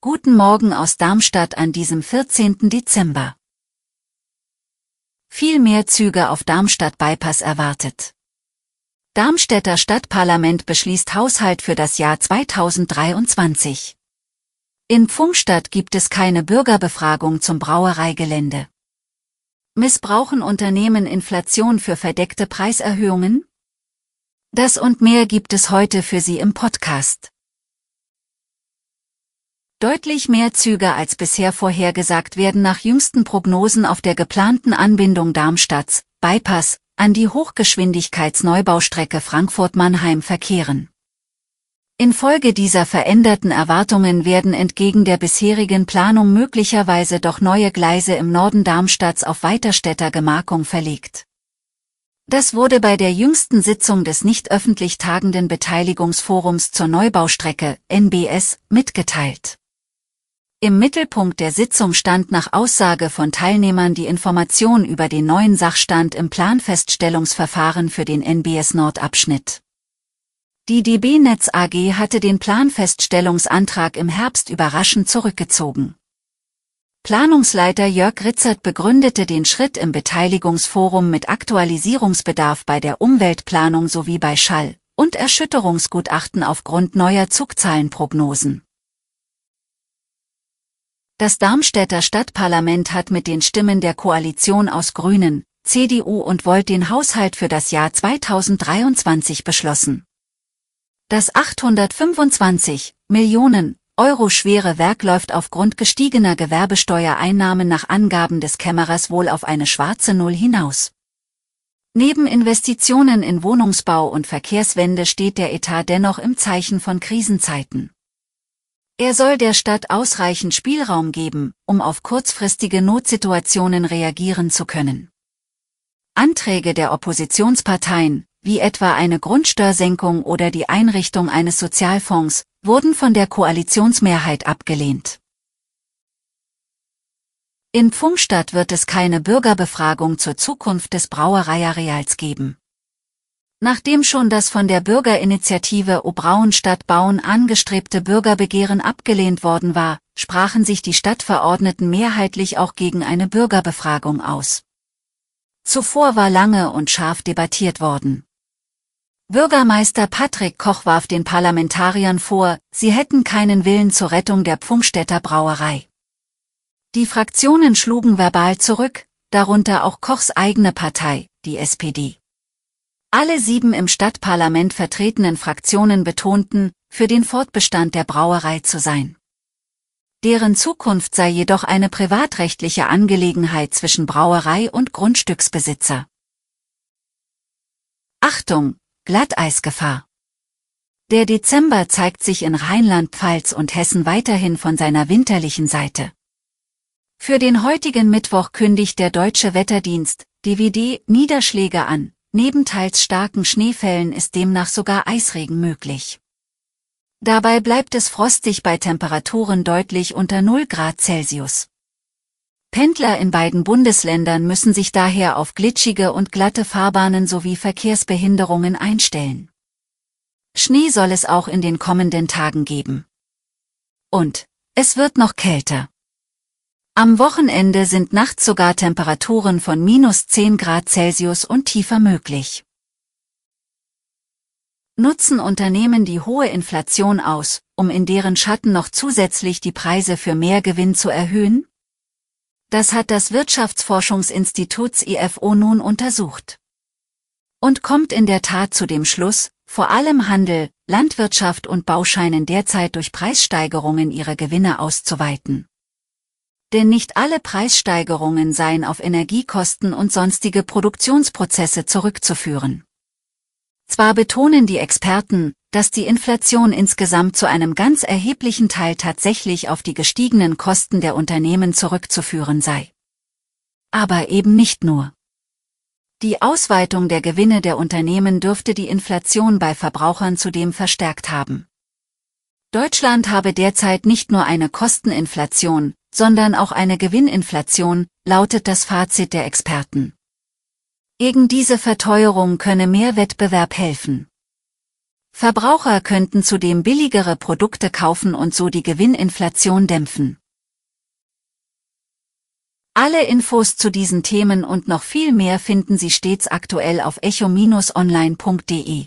Guten Morgen aus Darmstadt an diesem 14. Dezember. Viel mehr Züge auf Darmstadt Bypass erwartet. Darmstädter Stadtparlament beschließt Haushalt für das Jahr 2023. In Pfungstadt gibt es keine Bürgerbefragung zum Brauereigelände. Missbrauchen Unternehmen Inflation für verdeckte Preiserhöhungen? Das und mehr gibt es heute für Sie im Podcast. Deutlich mehr Züge als bisher vorhergesagt werden nach jüngsten Prognosen auf der geplanten Anbindung Darmstadts, Bypass, an die Hochgeschwindigkeitsneubaustrecke Frankfurt-Mannheim verkehren. Infolge dieser veränderten Erwartungen werden entgegen der bisherigen Planung möglicherweise doch neue Gleise im Norden Darmstadts auf Weiterstädter Gemarkung verlegt. Das wurde bei der jüngsten Sitzung des nicht öffentlich tagenden Beteiligungsforums zur Neubaustrecke, NBS, mitgeteilt. Im Mittelpunkt der Sitzung stand nach Aussage von Teilnehmern die Information über den neuen Sachstand im Planfeststellungsverfahren für den NBS Nordabschnitt. Die DB Netz AG hatte den Planfeststellungsantrag im Herbst überraschend zurückgezogen. Planungsleiter Jörg Ritzert begründete den Schritt im Beteiligungsforum mit Aktualisierungsbedarf bei der Umweltplanung sowie bei Schall- und Erschütterungsgutachten aufgrund neuer Zugzahlenprognosen. Das Darmstädter Stadtparlament hat mit den Stimmen der Koalition aus Grünen, CDU und Volt den Haushalt für das Jahr 2023 beschlossen. Das 825 Millionen Euro schwere Werk läuft aufgrund gestiegener Gewerbesteuereinnahmen nach Angaben des Kämmerers wohl auf eine schwarze Null hinaus. Neben Investitionen in Wohnungsbau und Verkehrswende steht der Etat dennoch im Zeichen von Krisenzeiten. Er soll der Stadt ausreichend Spielraum geben, um auf kurzfristige Notsituationen reagieren zu können. Anträge der Oppositionsparteien, wie etwa eine Grundsteuersenkung oder die Einrichtung eines Sozialfonds, wurden von der Koalitionsmehrheit abgelehnt. In Pfungstadt wird es keine Bürgerbefragung zur Zukunft des Brauereiareals geben. Nachdem schon das von der Bürgerinitiative Obrauenstadt Bauen angestrebte Bürgerbegehren abgelehnt worden war, sprachen sich die Stadtverordneten mehrheitlich auch gegen eine Bürgerbefragung aus. Zuvor war lange und scharf debattiert worden. Bürgermeister Patrick Koch warf den Parlamentariern vor, sie hätten keinen Willen zur Rettung der Pfungstädter Brauerei. Die Fraktionen schlugen verbal zurück, darunter auch Kochs eigene Partei, die SPD. Alle sieben im Stadtparlament vertretenen Fraktionen betonten, für den Fortbestand der Brauerei zu sein. Deren Zukunft sei jedoch eine privatrechtliche Angelegenheit zwischen Brauerei und Grundstücksbesitzer. Achtung, Glatteisgefahr. Der Dezember zeigt sich in Rheinland-Pfalz und Hessen weiterhin von seiner winterlichen Seite. Für den heutigen Mittwoch kündigt der Deutsche Wetterdienst, DWD, Niederschläge an, Neben teils starken Schneefällen ist demnach sogar Eisregen möglich. Dabei bleibt es frostig bei Temperaturen deutlich unter 0 Grad Celsius. Pendler in beiden Bundesländern müssen sich daher auf glitschige und glatte Fahrbahnen sowie Verkehrsbehinderungen einstellen. Schnee soll es auch in den kommenden Tagen geben. Und es wird noch kälter. Am Wochenende sind nachts sogar Temperaturen von minus 10 Grad Celsius und tiefer möglich. Nutzen Unternehmen die hohe Inflation aus, um in deren Schatten noch zusätzlich die Preise für mehr Gewinn zu erhöhen? Das hat das Wirtschaftsforschungsinstituts IFO nun untersucht. Und kommt in der Tat zu dem Schluss, vor allem Handel, Landwirtschaft und Bauscheinen derzeit durch Preissteigerungen ihre Gewinne auszuweiten denn nicht alle Preissteigerungen seien auf Energiekosten und sonstige Produktionsprozesse zurückzuführen. Zwar betonen die Experten, dass die Inflation insgesamt zu einem ganz erheblichen Teil tatsächlich auf die gestiegenen Kosten der Unternehmen zurückzuführen sei. Aber eben nicht nur. Die Ausweitung der Gewinne der Unternehmen dürfte die Inflation bei Verbrauchern zudem verstärkt haben. Deutschland habe derzeit nicht nur eine Kosteninflation, sondern auch eine Gewinninflation, lautet das Fazit der Experten. Gegen diese Verteuerung könne mehr Wettbewerb helfen. Verbraucher könnten zudem billigere Produkte kaufen und so die Gewinninflation dämpfen. Alle Infos zu diesen Themen und noch viel mehr finden Sie stets aktuell auf echo-online.de.